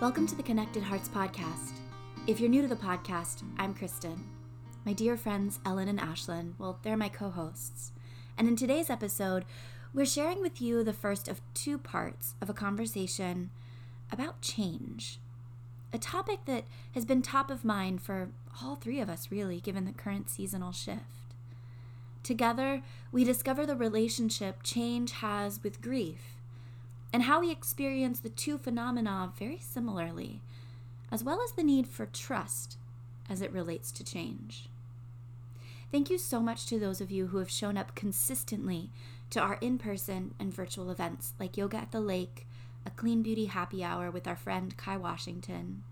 Welcome to the Connected Hearts podcast. If you're new to the podcast, I'm Kristen. My dear friends Ellen and Ashlyn, well, they're my co hosts. And in today's episode, we're sharing with you the first of two parts of a conversation about change. A topic that has been top of mind for all three of us, really, given the current seasonal shift. Together, we discover the relationship change has with grief and how we experience the two phenomena very similarly, as well as the need for trust as it relates to change. Thank you so much to those of you who have shown up consistently to our in person and virtual events like Yoga at the Lake, a Clean Beauty Happy Hour with our friend Kai Washington,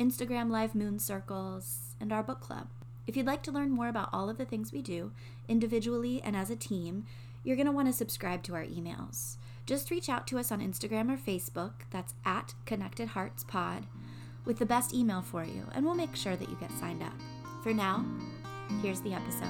Instagram Live Moon Circles, and our book club. If you'd like to learn more about all of the things we do, individually and as a team, you're going to want to subscribe to our emails just reach out to us on Instagram or Facebook. That's at Connected Hearts Pod with the best email for you, and we'll make sure that you get signed up. For now, here's the episode.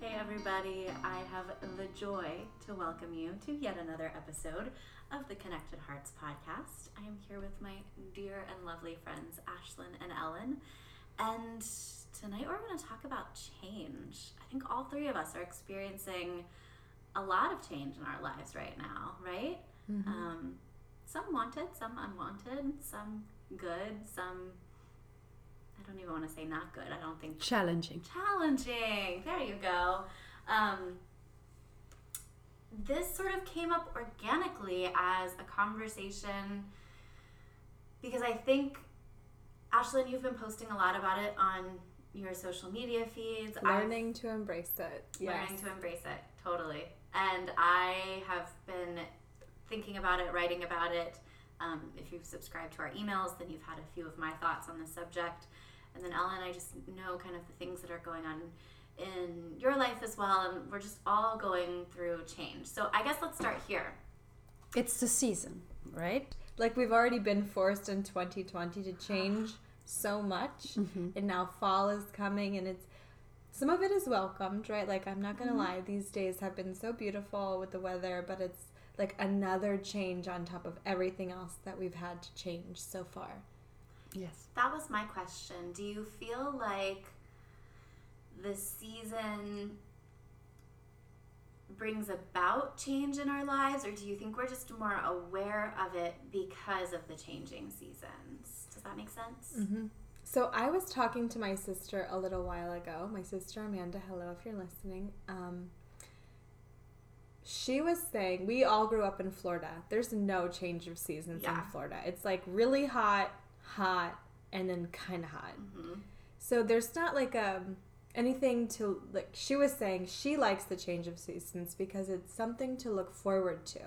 Hey, everybody. I have the joy to welcome you to yet another episode of the Connected Hearts podcast. I am here with my dear and lovely friends, Ashlyn and Ellen. And tonight we're going to talk about change. I think all three of us are experiencing a lot of change in our lives right now, right? Mm-hmm. Um, some wanted, some unwanted, some good, some I don't even want to say not good. I don't think challenging. Challenging. There you go. Um, this sort of came up organically as a conversation because I think Ashlyn, you've been posting a lot about it on your social media feeds. Learning I've, to embrace it. Yes. Learning to embrace it, totally. And I have been thinking about it, writing about it. Um, if you've subscribed to our emails, then you've had a few of my thoughts on the subject. And then Ellen, I just know kind of the things that are going on in your life as well. And we're just all going through change. So I guess let's start here. It's the season, right? Like we've already been forced in 2020 to change so much mm-hmm. and now fall is coming and it's some of it is welcomed right like i'm not gonna mm-hmm. lie these days have been so beautiful with the weather but it's like another change on top of everything else that we've had to change so far yes that was my question do you feel like the season brings about change in our lives or do you think we're just more aware of it because of the changing seasons does that make sense? Mm-hmm. So I was talking to my sister a little while ago. My sister Amanda, hello if you're listening. Um, she was saying we all grew up in Florida. There's no change of seasons yeah. in Florida. It's like really hot, hot, and then kind of hot. Mm-hmm. So there's not like a um, anything to like. She was saying she likes the change of seasons because it's something to look forward to.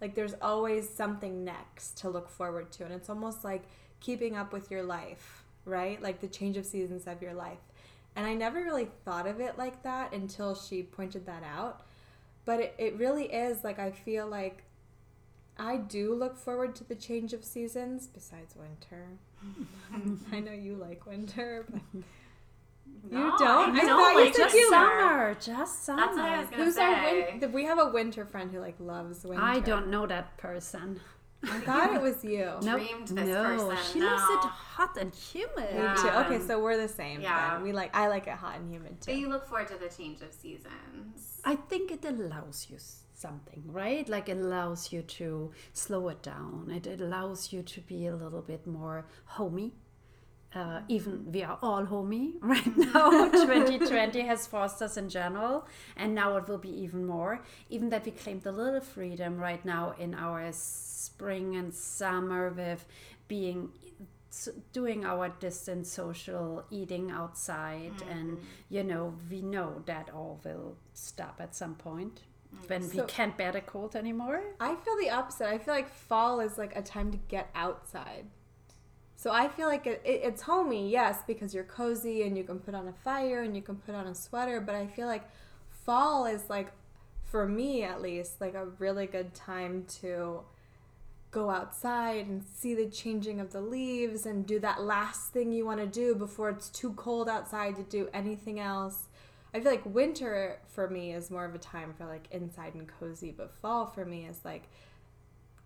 Like there's always something next to look forward to, and it's almost like keeping up with your life, right? Like the change of seasons of your life. And I never really thought of it like that until she pointed that out. But it, it really is like I feel like I do look forward to the change of seasons besides winter. I know you like winter, but no, you don't. I, I don't like just you summer. Just summer. That's what I was gonna Who's say. Our win- we have a winter friend who like loves winter. I don't know that person. I thought it was you. No, Dreamed this no, person. she no. loves it hot and humid. Me too. Okay, so we're the same. Yeah, then. we like. I like it hot and humid too. But you look forward to the change of seasons. I think it allows you something, right? Like it allows you to slow it down. It allows you to be a little bit more homey. Uh, even we are all homey right now. 2020 has forced us in general and now it will be even more. Even that we claimed a little freedom right now in our spring and summer with being doing our distance social eating outside mm-hmm. and you know we know that all will stop at some point mm-hmm. when so we can't bear the cold anymore. I feel the opposite. I feel like fall is like a time to get outside so i feel like it, it, it's homey yes because you're cozy and you can put on a fire and you can put on a sweater but i feel like fall is like for me at least like a really good time to go outside and see the changing of the leaves and do that last thing you want to do before it's too cold outside to do anything else. I feel like winter for me is more of a time for like inside and cozy, but fall for me is like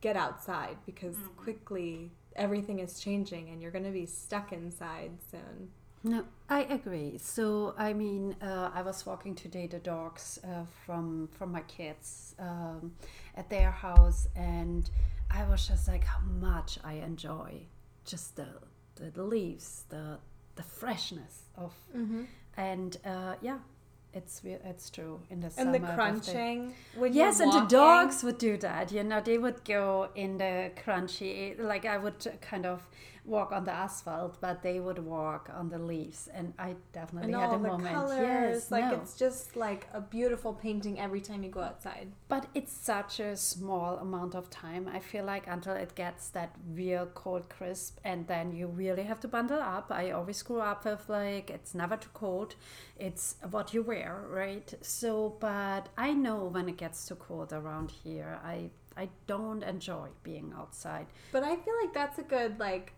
get outside because mm-hmm. quickly everything is changing and you're going to be stuck inside soon. No, I agree. So I mean, uh, I was walking today the dogs uh, from from my kids um, at their house, and I was just like, how much I enjoy just the the leaves, the the freshness of, mm-hmm. and uh, yeah, it's it's true in the and summer. And the crunching. When yes, and the dogs would do that. You know, they would go in the crunchy. Like I would kind of walk on the asphalt, but they would walk on the leaves, and I definitely and had a moment. Colors, yes, like no. it's just like a beautiful painting every time you go outside. But it's such a small amount of time. I feel like until it gets that real cold crisp, and then you really have to bundle up. I always grew up with like it's never too cold. It's what you wear, right? So, but I know when it gets too cold around here, I I don't enjoy being outside. But I feel like that's a good like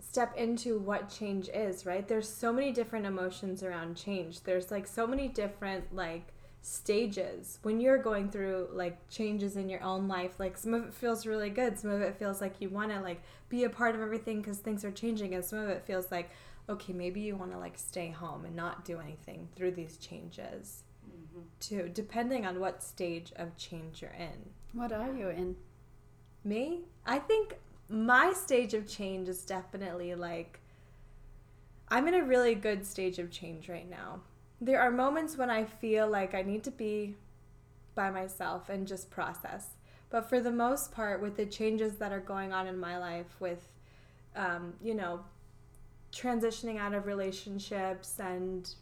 step into what change is, right? There's so many different emotions around change. There's like so many different like stages when you're going through like changes in your own life like some of it feels really good some of it feels like you want to like be a part of everything because things are changing and some of it feels like okay maybe you want to like stay home and not do anything through these changes mm-hmm. too depending on what stage of change you're in what are you in me i think my stage of change is definitely like I'm in a really good stage of change right now. There are moments when I feel like I need to be by myself and just process. But for the most part, with the changes that are going on in my life, with, um, you know, transitioning out of relationships and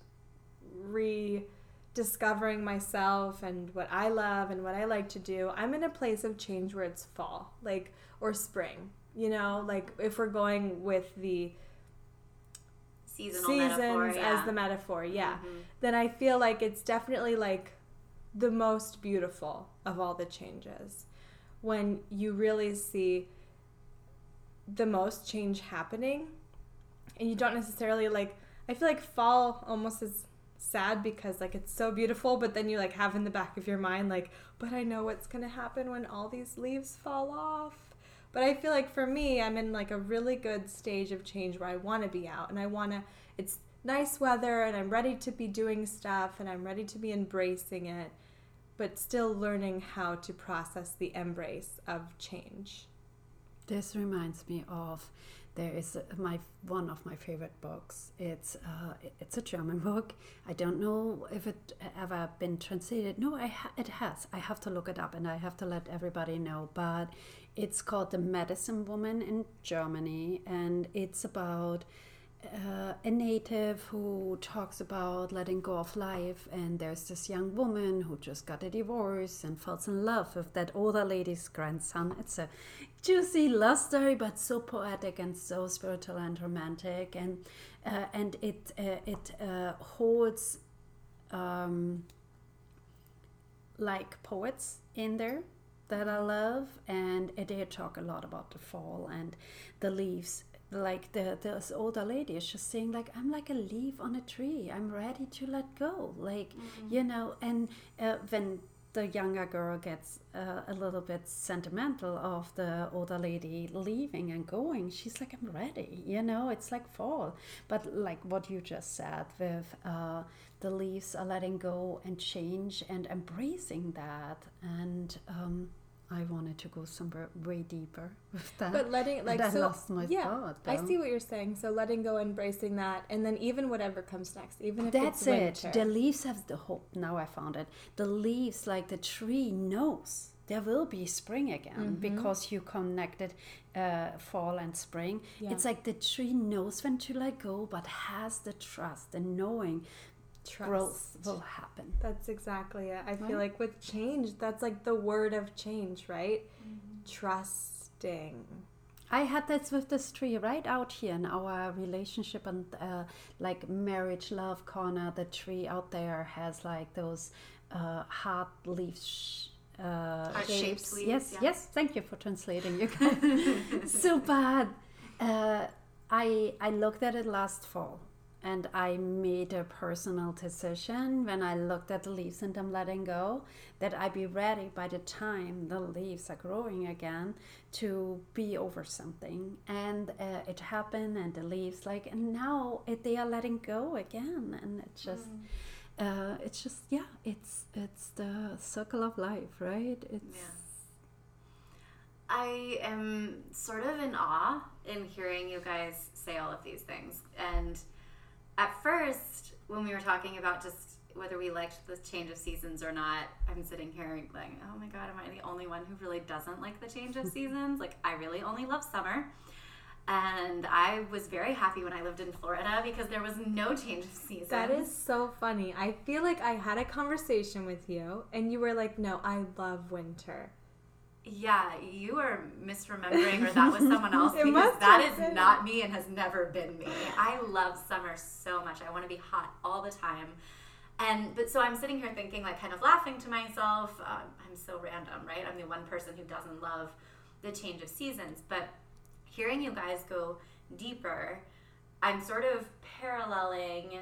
rediscovering myself and what I love and what I like to do, I'm in a place of change where it's fall, like, or spring you know like if we're going with the Seasonal seasons metaphor, yeah. as the metaphor yeah mm-hmm. then i feel like it's definitely like the most beautiful of all the changes when you really see the most change happening and you don't necessarily like i feel like fall almost is sad because like it's so beautiful but then you like have in the back of your mind like but i know what's going to happen when all these leaves fall off but I feel like for me, I'm in like a really good stage of change where I want to be out and I want to, it's nice weather and I'm ready to be doing stuff and I'm ready to be embracing it, but still learning how to process the embrace of change. This reminds me of there is my one of my favorite books. It's uh, it's a German book. I don't know if it ever been translated. No, I ha- it has. I have to look it up and I have to let everybody know. But it's called The Medicine Woman in Germany, and it's about uh, a native who talks about letting go of life. And there's this young woman who just got a divorce and falls in love with that older lady's grandson. It's a juicy love story, but so poetic and so spiritual and romantic. And uh, and it uh, it uh, holds um, like poets in there that I love, and they talk a lot about the fall and the leaves. Like the this older lady is just saying, like I'm like a leaf on a tree. I'm ready to let go. Like mm-hmm. you know, and uh, when the younger girl gets uh, a little bit sentimental of the older lady leaving and going she's like i'm ready you know it's like fall but like what you just said with uh, the leaves are letting go and change and embracing that and um, I wanted to go somewhere way deeper with that. But letting like so, lost my yeah, thought. Though. I see what you're saying. So letting go, embracing that, and then even whatever comes next, even if that's it. The leaves have the hope. Now I found it. The leaves, like the tree, knows there will be spring again mm-hmm. because you connected uh, fall and spring. Yeah. It's like the tree knows when to let go, but has the trust and knowing Trust. growth will happen. That's exactly it. I right? feel like with change, that's like the word of change, right? Mm-hmm. Trusting. I had that with this tree right out here in our relationship and uh, like marriage love corner. The tree out there has like those uh, heart leaves. Uh, heart shaped leaves. Yes, yeah. yes. Thank you for translating. You guys. so bad. Uh, I I looked at it last fall and I made a personal decision when I looked at the leaves and I'm letting go that I'd be ready by the time the leaves are growing again to be over something. And uh, it happened, and the leaves like, and now it, they are letting go again, and it's just. Mm. Uh, it's just yeah it's it's the circle of life right it's yeah. I am sort of in awe in hearing you guys say all of these things. And at first, when we were talking about just whether we liked the change of seasons or not, I'm sitting here like, oh my god, am I the only one who really doesn't like the change of seasons? Like, I really only love summer. And I was very happy when I lived in Florida because there was no change of seasons. That is so funny. I feel like I had a conversation with you and you were like, no, I love winter. Yeah, you are misremembering, or that was someone else because that is been. not me and has never been me. I love summer so much. I want to be hot all the time. And but so I'm sitting here thinking, like, kind of laughing to myself. Um, I'm so random, right? I'm the one person who doesn't love the change of seasons. But hearing you guys go deeper, I'm sort of paralleling.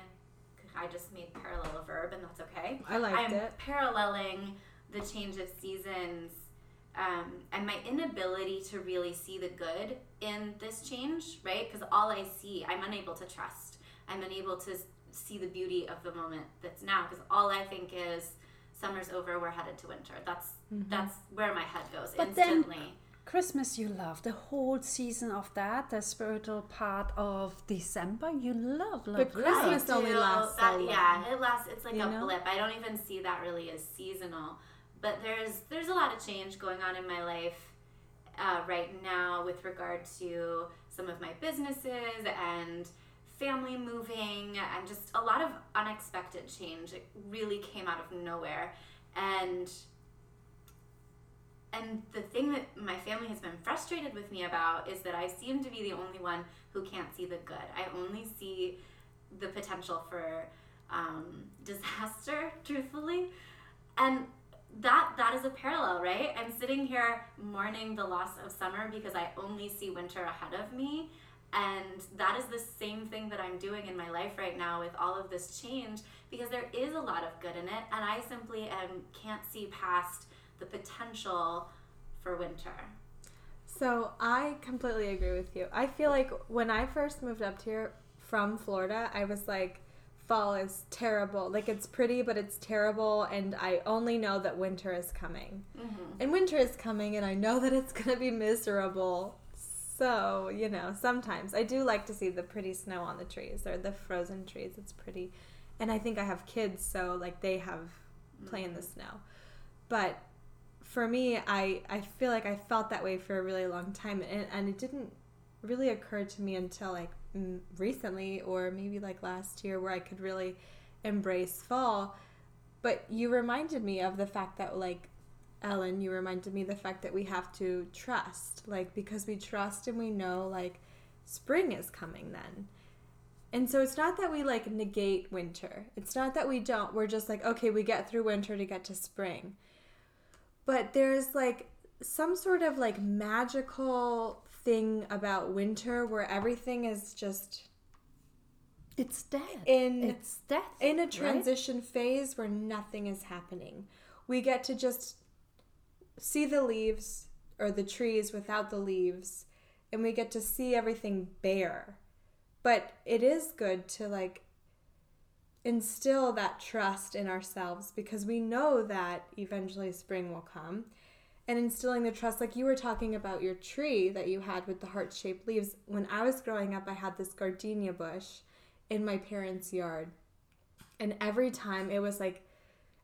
I just made parallel a verb, and that's okay. I liked it. I'm. Paralleling the change of seasons um, and my inability to really see the good in this change, right? Because all I see, I'm unable to trust. I'm unable to see the beauty of the moment that's now. Because all I think is, summer's over, we're headed to winter. That's mm-hmm. that's where my head goes but instantly. Then, Christmas you love the whole season of that the spiritual part of December you love love but Christmas only lasts that, so yeah it lasts it's like you a know? blip I don't even see that really as seasonal but there's there's a lot of change going on in my life uh, right now with regard to some of my businesses and family moving and just a lot of unexpected change. It really came out of nowhere, and and the thing that my family has been frustrated with me about is that I seem to be the only one who can't see the good. I only see the potential for um, disaster, truthfully, and that that is a parallel, right? I'm sitting here mourning the loss of summer because I only see winter ahead of me. And that is the same thing that I'm doing in my life right now with all of this change because there is a lot of good in it and I simply am can't see past the potential for winter. So I completely agree with you. I feel like when I first moved up here from Florida, I was like fall is terrible. Like it's pretty, but it's terrible, and I only know that winter is coming. Mm-hmm. And winter is coming, and I know that it's gonna be miserable. So you know, sometimes I do like to see the pretty snow on the trees or the frozen trees. It's pretty, and I think I have kids, so like they have play mm-hmm. in the mm-hmm. snow. But for me, I I feel like I felt that way for a really long time, and and it didn't really occur to me until like recently or maybe like last year where I could really embrace fall. But you reminded me of the fact that like Ellen, you reminded me the fact that we have to trust, like because we trust and we know like spring is coming then. And so it's not that we like negate winter. It's not that we don't. We're just like, okay, we get through winter to get to spring. But there's like some sort of like magical thing about winter where everything is just it's dead. In it's death. In a transition right? phase where nothing is happening. We get to just see the leaves or the trees without the leaves and we get to see everything bare. But it is good to like instill that trust in ourselves because we know that eventually spring will come and instilling the trust like you were talking about your tree that you had with the heart-shaped leaves. When i was growing up i had this gardenia bush in my parents yard. And every time it was like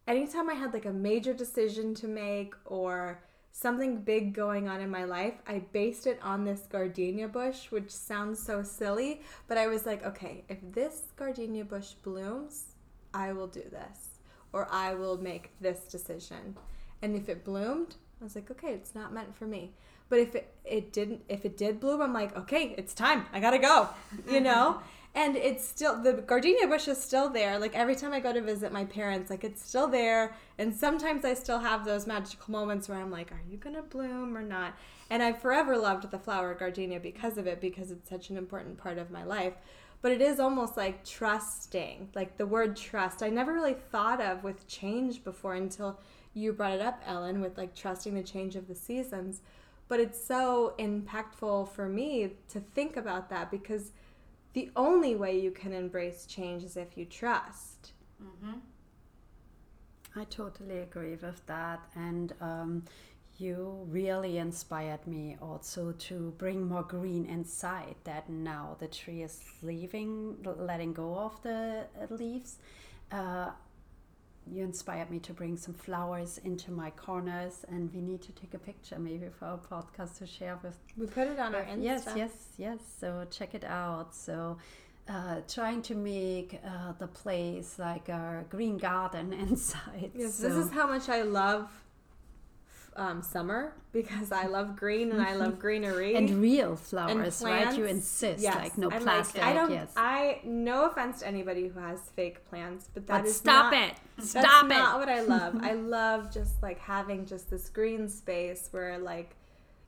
anytime i had like a major decision to make or something big going on in my life i based it on this gardenia bush which sounds so silly but i was like okay if this gardenia bush blooms i will do this or i will make this decision. And if it bloomed I was like, okay, it's not meant for me. But if it, it didn't, if it did bloom, I'm like, okay, it's time. I gotta go, you know? and it's still, the gardenia bush is still there. Like every time I go to visit my parents, like it's still there. And sometimes I still have those magical moments where I'm like, are you gonna bloom or not? And I've forever loved the flower gardenia because of it, because it's such an important part of my life. but it is almost like trusting, like the word trust. I never really thought of with change before until you brought it up, Ellen, with like trusting the change of the seasons. But it's so impactful for me to think about that because the only way you can embrace change is if you trust. Mm-hmm. I totally agree with that. And um, you really inspired me also to bring more green inside that now the tree is leaving, letting go of the uh, leaves. Uh, you inspired me to bring some flowers into my corners and we need to take a picture maybe for our podcast to share with we put it on our Insta. yes yes yes so check it out so uh, trying to make uh, the place like a green garden inside yes so. this is how much i love um, summer because I love green and I love greenery and real flowers, and right? You insist, yes, like no plastic. I, like, I don't. Yes. I no offense to anybody who has fake plants, but that but is stop not, it. Stop that's it. Not what I love. I love just like having just this green space where like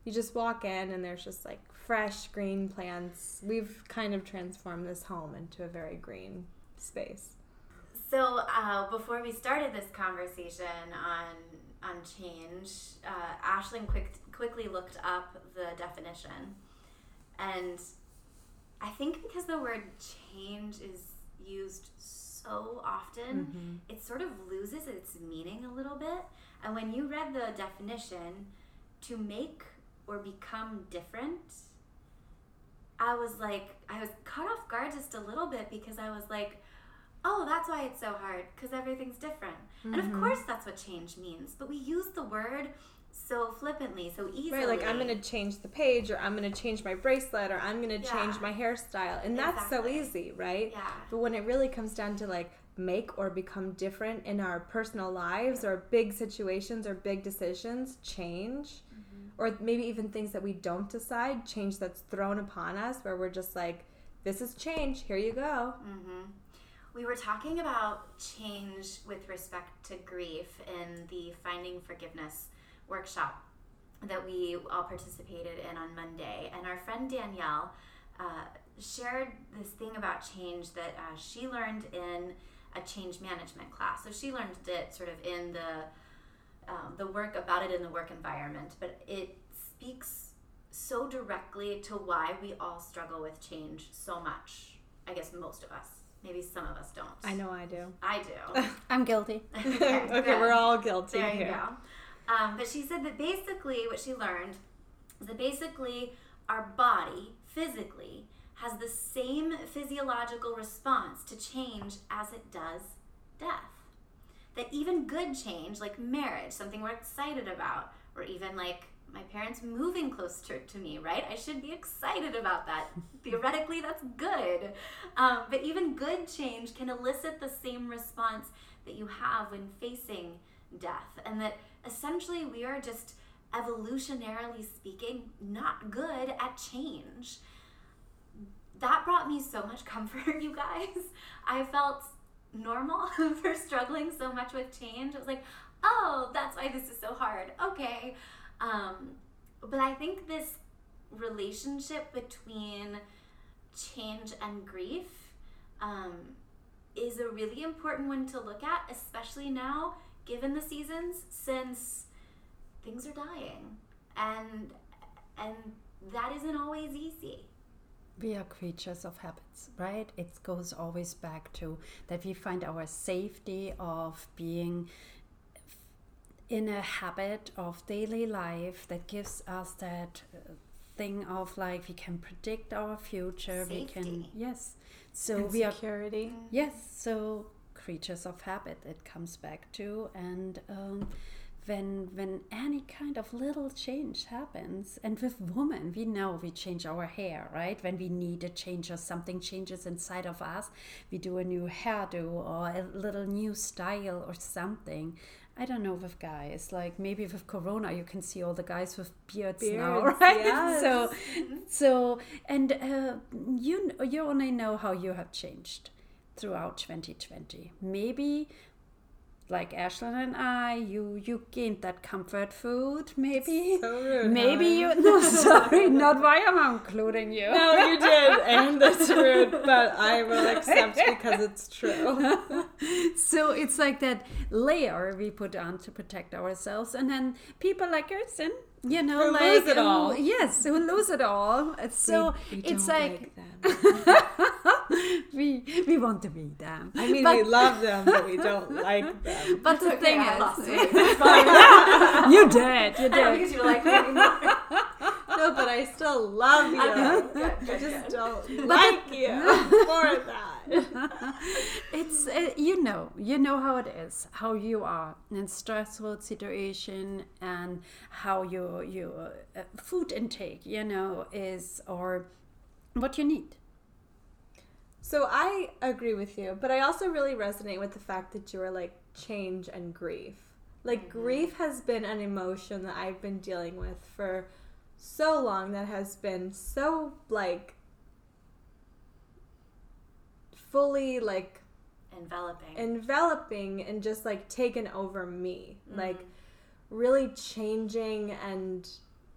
you just walk in and there's just like fresh green plants. We've kind of transformed this home into a very green space. So uh, before we started this conversation on on change, uh, Ashlyn quick, quickly looked up the definition. And I think because the word change is used so often, mm-hmm. it sort of loses its meaning a little bit. And when you read the definition, to make or become different, I was like, I was caught off guard just a little bit because I was like, oh, that's why it's so hard because everything's different. Mm-hmm. And of mm-hmm. course, that's what change means. But we use the word so flippantly, so easily. Right, like I'm going to change the page, or I'm going to change my bracelet, or I'm going to yeah. change my hairstyle. And that's exactly. so easy, right? Yeah. But when it really comes down to like make or become different in our personal lives, or big situations, or big decisions, change. Mm-hmm. Or maybe even things that we don't decide, change that's thrown upon us, where we're just like, this is change, here you go. Mm-hmm we were talking about change with respect to grief in the Finding Forgiveness workshop that we all participated in on Monday. And our friend Danielle uh, shared this thing about change that uh, she learned in a change management class. So she learned it sort of in the um, the work about it in the work environment, but it speaks so directly to why we all struggle with change so much. I guess most of us. Maybe some of us don't. I know I do. I do. I'm guilty. okay, okay we're all guilty there here. You go. Um, but she said that basically what she learned is that basically our body physically has the same physiological response to change as it does death. That even good change, like marriage, something we're excited about, or even like my parents moving closer to me, right? I should be excited about that. Theoretically, that's good. Um, but even good change can elicit the same response that you have when facing death. And that essentially we are just evolutionarily speaking not good at change. That brought me so much comfort, you guys. I felt normal for struggling so much with change. It was like, oh, that's why this is so hard. Okay. Um, but I think this relationship between change and grief um, is a really important one to look at, especially now, given the seasons, since things are dying, and and that isn't always easy. We are creatures of habits, right? It goes always back to that we find our safety of being in a habit of daily life that gives us that uh, thing of like we can predict our future Safety. we can yes so and we security. are yes so creatures of habit it comes back to and um, when when any kind of little change happens and with women we know we change our hair right when we need a change or something changes inside of us we do a new hairdo or a little new style or something I don't know with guys. Like maybe with Corona, you can see all the guys with beards, beards now, right? Yes. So, so and uh, you you only know how you have changed throughout 2020. Maybe like Ashlyn and I, you you gained that comfort food, maybe. So rude, maybe Ellen. you. No, sorry, not why I'm including you. No, you did, and that's rude, but I will accept because it's true. so it's like that layer we put on to protect ourselves, and then people like Kirsten, you know, Who like lose it who- all. yes, who lose it all. It's so it's like, them. we we want to be them. I mean, But- we love them, but we don't like them. But the okay, thing I lost is, it. you did, you did. because you don't like me anymore. No, but I still love you. Okay, I just good. don't like you for that. it's uh, you know you know how it is how you are in stressful situation and how your your uh, food intake you know is or what you need So I agree with you, but I also really resonate with the fact that you are like change and grief. Like grief has been an emotion that I've been dealing with for so long that has been so like fully like Enveloping. enveloping and just like taken over me. Mm-hmm. Like really changing and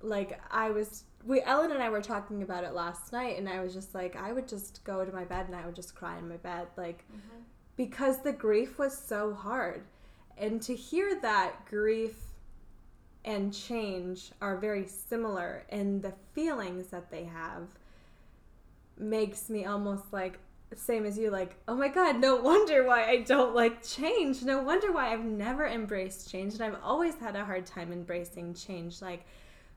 like i was we ellen and i were talking about it last night and i was just like i would just go to my bed and i would just cry in my bed like mm-hmm. because the grief was so hard. And to hear that grief and change are very similar in the feelings that they have makes me almost like same as you like oh my god no wonder why i don't like change. No wonder why i've never embraced change and i've always had a hard time embracing change like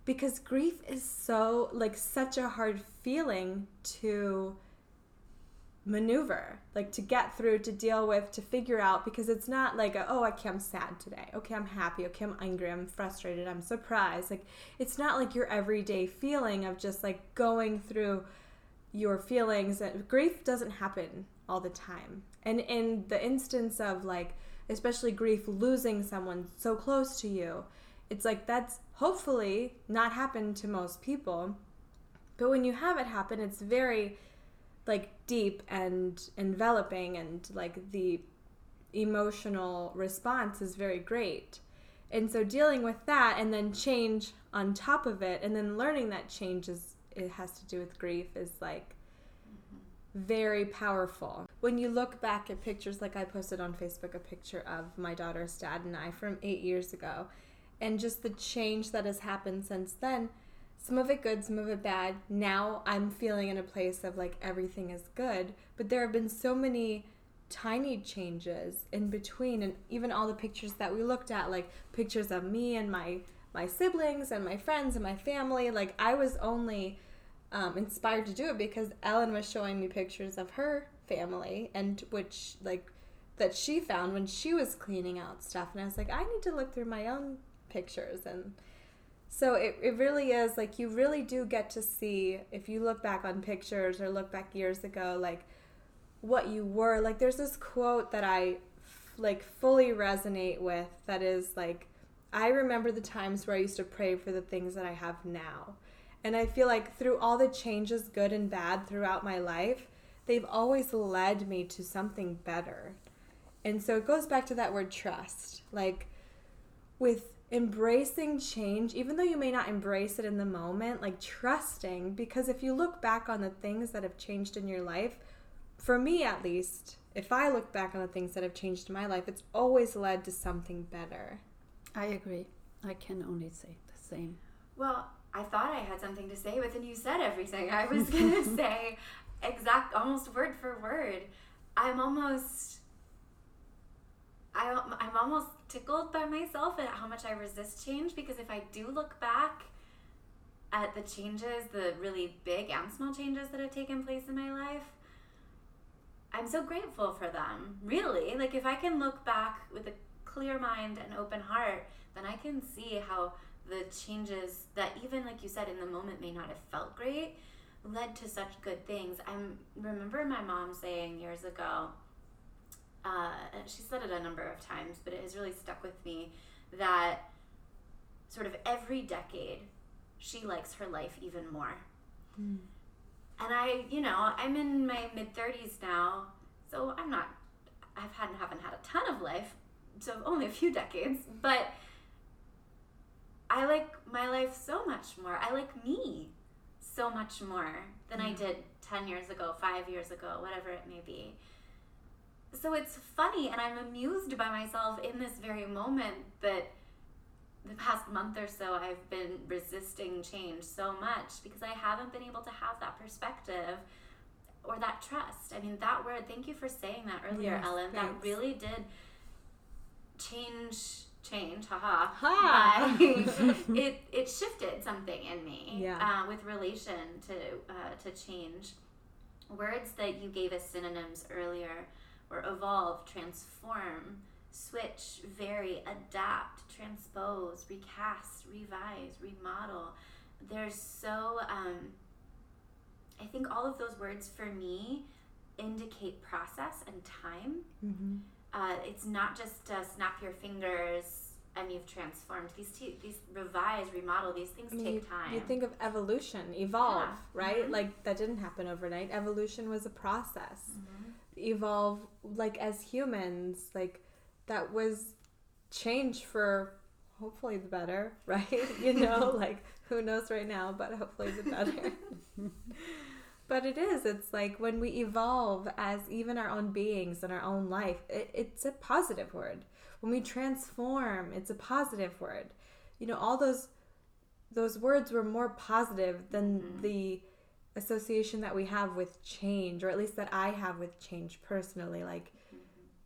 because grief is so like such a hard feeling to maneuver like to get through to deal with to figure out because it's not like a, oh okay i'm sad today. Okay i'm happy. Okay i'm angry. I'm frustrated. I'm surprised. Like it's not like your everyday feeling of just like going through your feelings and grief doesn't happen all the time. And in the instance of like especially grief losing someone so close to you it's like that's hopefully not happened to most people. But when you have it happen it's very like deep and enveloping and like the emotional response is very great. And so dealing with that and then change on top of it and then learning that change is it has to do with grief is like very powerful when you look back at pictures like i posted on facebook a picture of my daughter's dad and i from eight years ago and just the change that has happened since then some of it good, some of it bad. Now I'm feeling in a place of like everything is good, but there have been so many tiny changes in between and even all the pictures that we looked at like pictures of me and my my siblings and my friends and my family. Like I was only um, inspired to do it because Ellen was showing me pictures of her family and which like that she found when she was cleaning out stuff. And I was like I need to look through my own pictures. And so it, it really is like you really do get to see if you look back on pictures or look back years ago like what you were. Like there's this quote that I f- like fully resonate with that is like I remember the times where I used to pray for the things that I have now. And I feel like through all the changes good and bad throughout my life, they've always led me to something better. And so it goes back to that word trust. Like with embracing change, even though you may not embrace it in the moment, like trusting, because if you look back on the things that have changed in your life, for me at least, if I look back on the things that have changed in my life, it's always led to something better. I agree. I can only say the same. Well, I thought I had something to say, but then you said everything I was going to say, exact, almost word for word. I'm almost, I, I'm almost tickled by myself at how much I resist change because if I do look back at the changes, the really big and small changes that have taken place in my life, I'm so grateful for them. Really, like if I can look back with a clear mind and open heart, then I can see how the changes that even like you said in the moment may not have felt great led to such good things. I remember my mom saying years ago, uh, she said it a number of times, but it has really stuck with me that sort of every decade she likes her life even more. And I, you know, I'm in my mid 30s now, so I'm not, I haven't haven't had a ton of life, so only a few decades, but I like my life so much more. I like me so much more than I did 10 years ago, 5 years ago, whatever it may be. So it's funny and I'm amused by myself in this very moment that the past month or so I've been resisting change so much because I haven't been able to have that perspective or that trust. I mean, that word, thank you for saying that earlier, Yes, Ellen. That really did change change haha Ha. But it it shifted something in me Yeah. uh, with relation to uh, to change words that you gave as synonyms earlier were evolve transform switch vary adapt transpose recast revise remodel there's so um, i think all of those words for me indicate process and time Mm-hmm. Uh, it's not just uh, snap your fingers and you've transformed these two these revise remodel these things I mean, take you, time you think of evolution, evolve, Yeah. right? Mhm. Like that didn't happen overnight. Evolution was a process. Mhm. Evolve, like as humans, like that was change for hopefully the better, right? You know, like who knows right now, but hopefully the better. but it is. It's like when we evolve as even our own beings and our own life, it, it's a positive word. When we transform, it's a positive word. You know, all those those words were more positive than Mhm. the association that we have with change, or at least that I have with change personally. Like,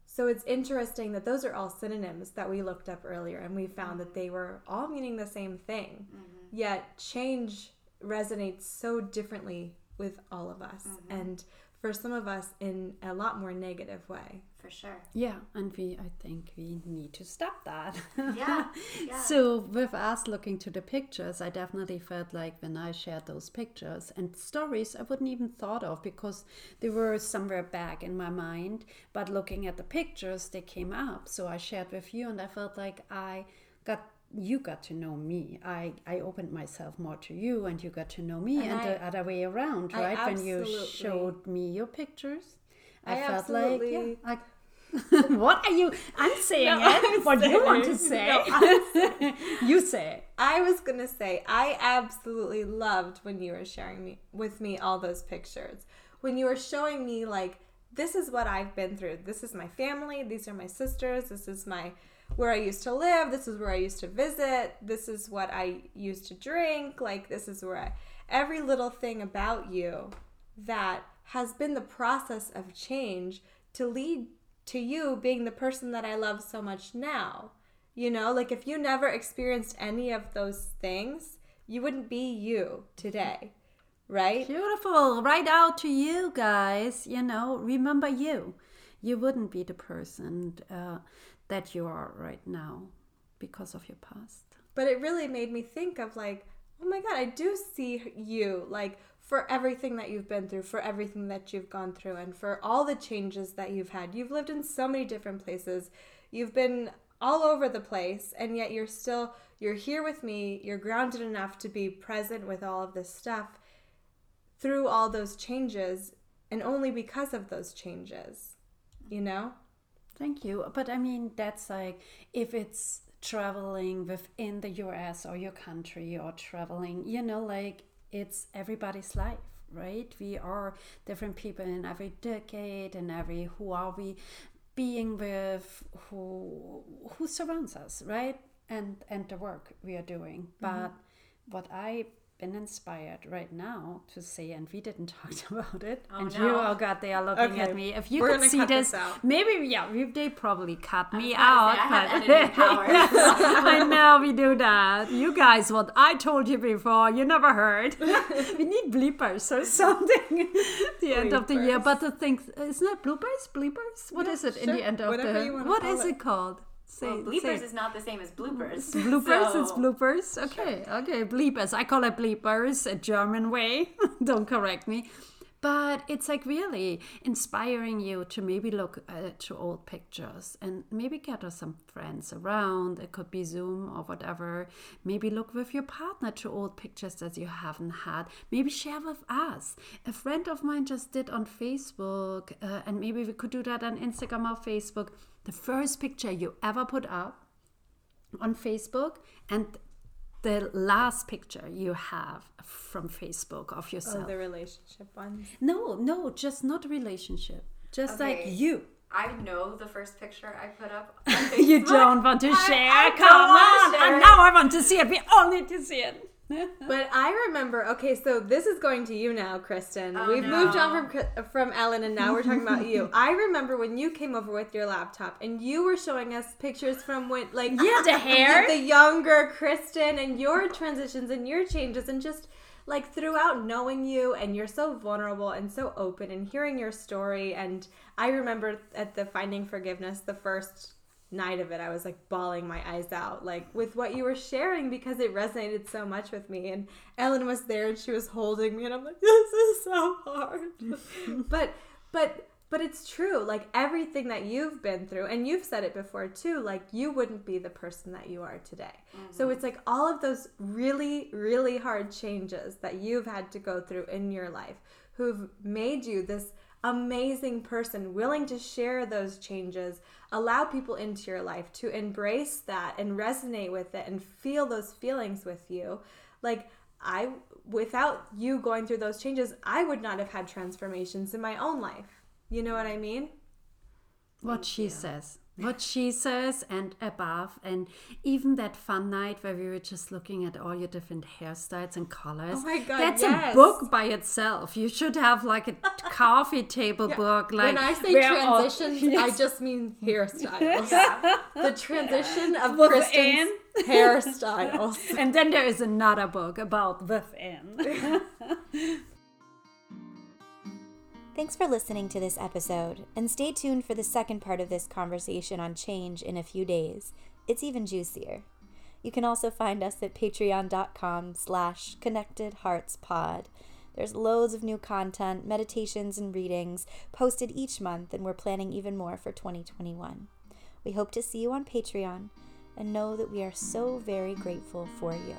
so it's interesting that those are all synonyms that we looked up earlier, and we found that they were all meaning the same thing. Mhm. Yet change resonates so differently with all of us, Mhm. and for some of us in a lot more negative way. for sure Yeah, and we, I think we need to stop that. Yeah, yeah. So, with us looking to the pictures, I definitely felt like when I shared those pictures and stories, I wouldn't even thought of because they were somewhere back in my mind. But looking at the pictures, they came up. So I shared with you, and I felt like I got you got to know me. I I opened myself more to you, and you got to know me, And and, I- the other way around, right? When you showed me your pictures. I, I felt like, yeah, I, what are you? I'm saying No, it. I'm what you want to say? no, you say. it. I was gonna say I absolutely loved when you were sharing me with me all those pictures. When you were showing me like this is what I've been through. This is my family. These are my sisters. This is my where I used to live. This is where I used to visit. This is what I used to drink. Like this is where I every little thing about you that has been the process of change to lead to you being the person that I love so much now. You know, like if you never experienced any of those things, you wouldn't be you today, right? Beautiful. Right out to you guys. You know, remember you. You wouldn't be the person uh, that you are right now because of your past. But it really made me think of like, oh my God, I do see you like for everything that you've been through, for everything that you've gone through, and for all the changes that you've had. You've lived in so many different places. You've been all over the place, and yet you're still you're here with me. You're grounded enough to be present with all of this stuff through all those changes, and only because of those changes. You know? Thank you. But I mean, that's like if it's traveling within the US or your country or traveling, you know, like it's everybody's life, right? We are different people in every decade and every who are we being with, who who surrounds us, right? And and the work we are doing. Mm-hmm. But what I been inspired right now to say, and we didn't talk about it. Oh, and no. you, oh god, they are looking Okay, at me. If you we're could see this, this out. maybe yeah, we, they probably cut me out. say, I but-. I know we do that. You guys, what I told you before, you never heard. we need bleepers or something. the end of the year, but the thing isn't it bloopers? Bleepers? What Yeah, is it in the end of Whatever the? What call is it. it called? Say, well, say bleepers it. is not the same as bloopers Bloopers, it's bloopers. Okay, okay, bleepers. I call it bleepers, a German way. Don't correct me. But it's like really inspiring you to maybe look at to old pictures and maybe gather some friends around. It could be Zoom or whatever. Maybe look with your partner to old pictures that you haven't had. Maybe share with us. A friend of mine just did on Facebook, uh, and maybe we could do that on Instagram or Facebook the first picture you ever put up on Facebook and the last picture you have from Facebook of yourself. Oh, the relationship ones. no, no, just not relationship. Just like you. I know the first picture I put up. You don't want to share. I don't Come on. share And now I want to see it. We all need to see it. But I remember. Okay, so this is going to you now, Kristen. Oh, We've moved on from from Ellen, and now we're talking about you. I remember when you came over with your laptop, and you were showing us pictures from when, like, Yeah, the hair. the younger Kristen, and your transitions and your changes, and just like throughout knowing you, and you're so vulnerable and so open, and hearing your story. And I remember at the Finding Forgiveness, the first night of it, I was like bawling my eyes out, like with what you were sharing because it resonated so much with me. And Ellen was there and she was holding me, and I'm like, this is so hard. but, but, but it's true. Like everything that you've been through, and you've said it before too, like you wouldn't be the person that you are today. So mm-hmm. it's like all of those really, really hard changes that you've had to go through in your life who've made you this amazing person willing to share those changes, allow people into your life to embrace that and resonate with it and feel those feelings with you. Like, I, without you going through those changes, I would not have had transformations in my own life. You know what I mean? what she says what she says and above and even that fun night where we were just looking at all your different hairstyles and colors Oh my God, that's yes. a book by itself you should have like a coffee table book like when I say where all- transitions, I just mean hairstyles. The transition of Within. Kristen's hairstyles. and then there is another book about within Thanks for listening to this episode, and stay tuned for the second part of this conversation on change in a few days. It's even juicier. You can also find us at patreon.com slash connectedheartspod. There's loads of new content, meditations, and readings posted each month, and we're planning even more for 2021. We hope to see you on Patreon, and know that we are so very grateful for you.